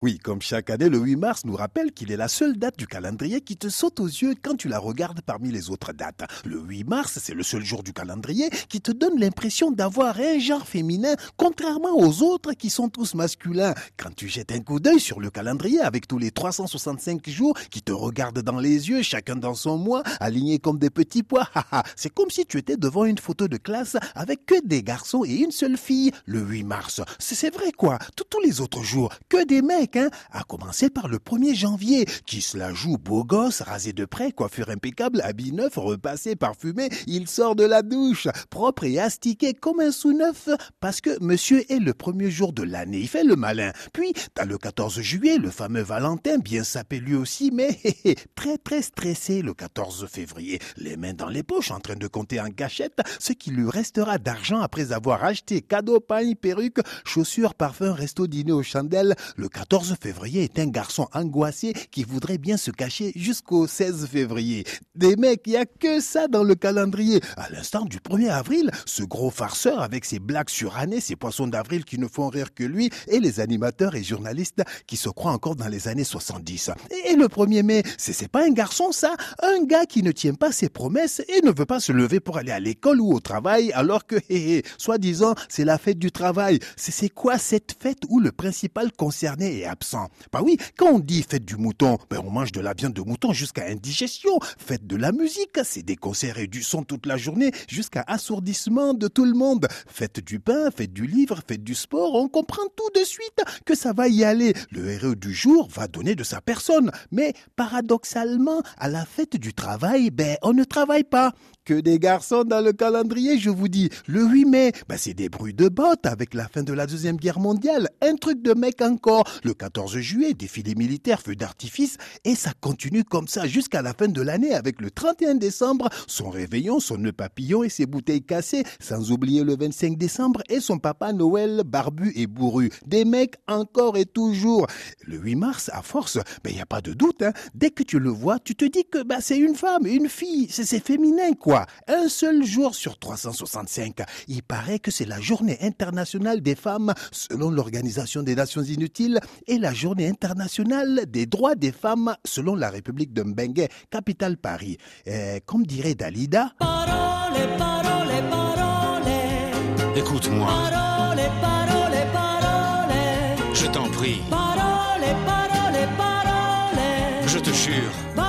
Oui, comme chaque année, le 8 mars nous rappelle qu'il est la seule date du calendrier qui te saute aux yeux quand tu la regardes parmi les autres dates. Le 8 mars, c'est le seul jour du calendrier qui te donne l'impression d'avoir un genre féminin, contrairement aux autres qui sont tous masculins. Quand tu jettes un coup d'œil sur le calendrier avec tous les 365 jours qui te regardent dans les yeux, chacun dans son mois, alignés comme des petits pois, c'est comme si tu étais devant une photo de classe avec que des garçons et une seule fille. Le 8 mars, c'est vrai quoi, tous les autres jours, que des mecs Hein, à commencer par le 1er janvier, qui se la joue beau gosse, rasé de près, coiffure impeccable, habit neuf, repassé, parfumé, il sort de la douche, propre et astiqué comme un sous-neuf, parce que monsieur est le premier jour de l'année, il fait le malin. Puis, t'as le 14 juillet, le fameux Valentin, bien sapé lui aussi, mais très très stressé le 14 février, les mains dans les poches, en train de compter en cachette ce qui lui restera d'argent après avoir acheté cadeaux, pain, perruque, chaussures, parfums, resto, dîner aux chandelles, le 14 14 février est un garçon angoissé qui voudrait bien se cacher jusqu'au 16 février. Des mecs, il y a que ça dans le calendrier. À l'instant du 1er avril, ce gros farceur avec ses blagues surannées, ses poissons d'avril qui ne font rire que lui, et les animateurs et journalistes qui se croient encore dans les années 70. Et le 1er mai, c'est pas un garçon ça, un gars qui ne tient pas ses promesses et ne veut pas se lever pour aller à l'école ou au travail alors que, hé hé, soi-disant, c'est la fête du travail. C'est quoi cette fête où le principal concerné est absent. Bah oui, quand on dit fête du mouton, ben on mange de la viande de mouton jusqu'à indigestion. Fête de la musique, c'est des concerts et du son toute la journée jusqu'à assourdissement de tout le monde. Fête du pain, fête du livre, fête du sport, on comprend tout de suite que ça va y aller. Le héros du jour va donner de sa personne. Mais paradoxalement, à la fête du travail, ben on ne travaille pas. Que des garçons dans le calendrier, je vous dis. Le 8 mai, ben c'est des bruits de bottes avec la fin de la Deuxième Guerre mondiale. Un truc de mec encore. Le 14 juillet, défilé militaire, feu d'artifice, et ça continue comme ça jusqu'à la fin de l'année avec le 31 décembre, son réveillon, son nœud papillon et ses bouteilles cassées, sans oublier le 25 décembre et son papa Noël barbu et bourru. Des mecs encore et toujours. Le 8 mars, à force, il ben, n'y a pas de doute, hein. dès que tu le vois, tu te dis que bah, c'est une femme, une fille, c'est féminin quoi. Un seul jour sur 365, il paraît que c'est la journée internationale des femmes selon l'Organisation des Nations Inutiles et la journée internationale des droits des femmes selon la République de Mbengue, capitale Paris. Euh, comme dirait Dalida. Parole, parole, parole. Écoute-moi. Parole, parole, parole. Je t'en prie. Parole, parole, parole. Je te jure.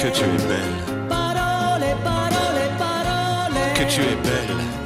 Que tu es belle. Parole, parole, parole. Que tu es belle.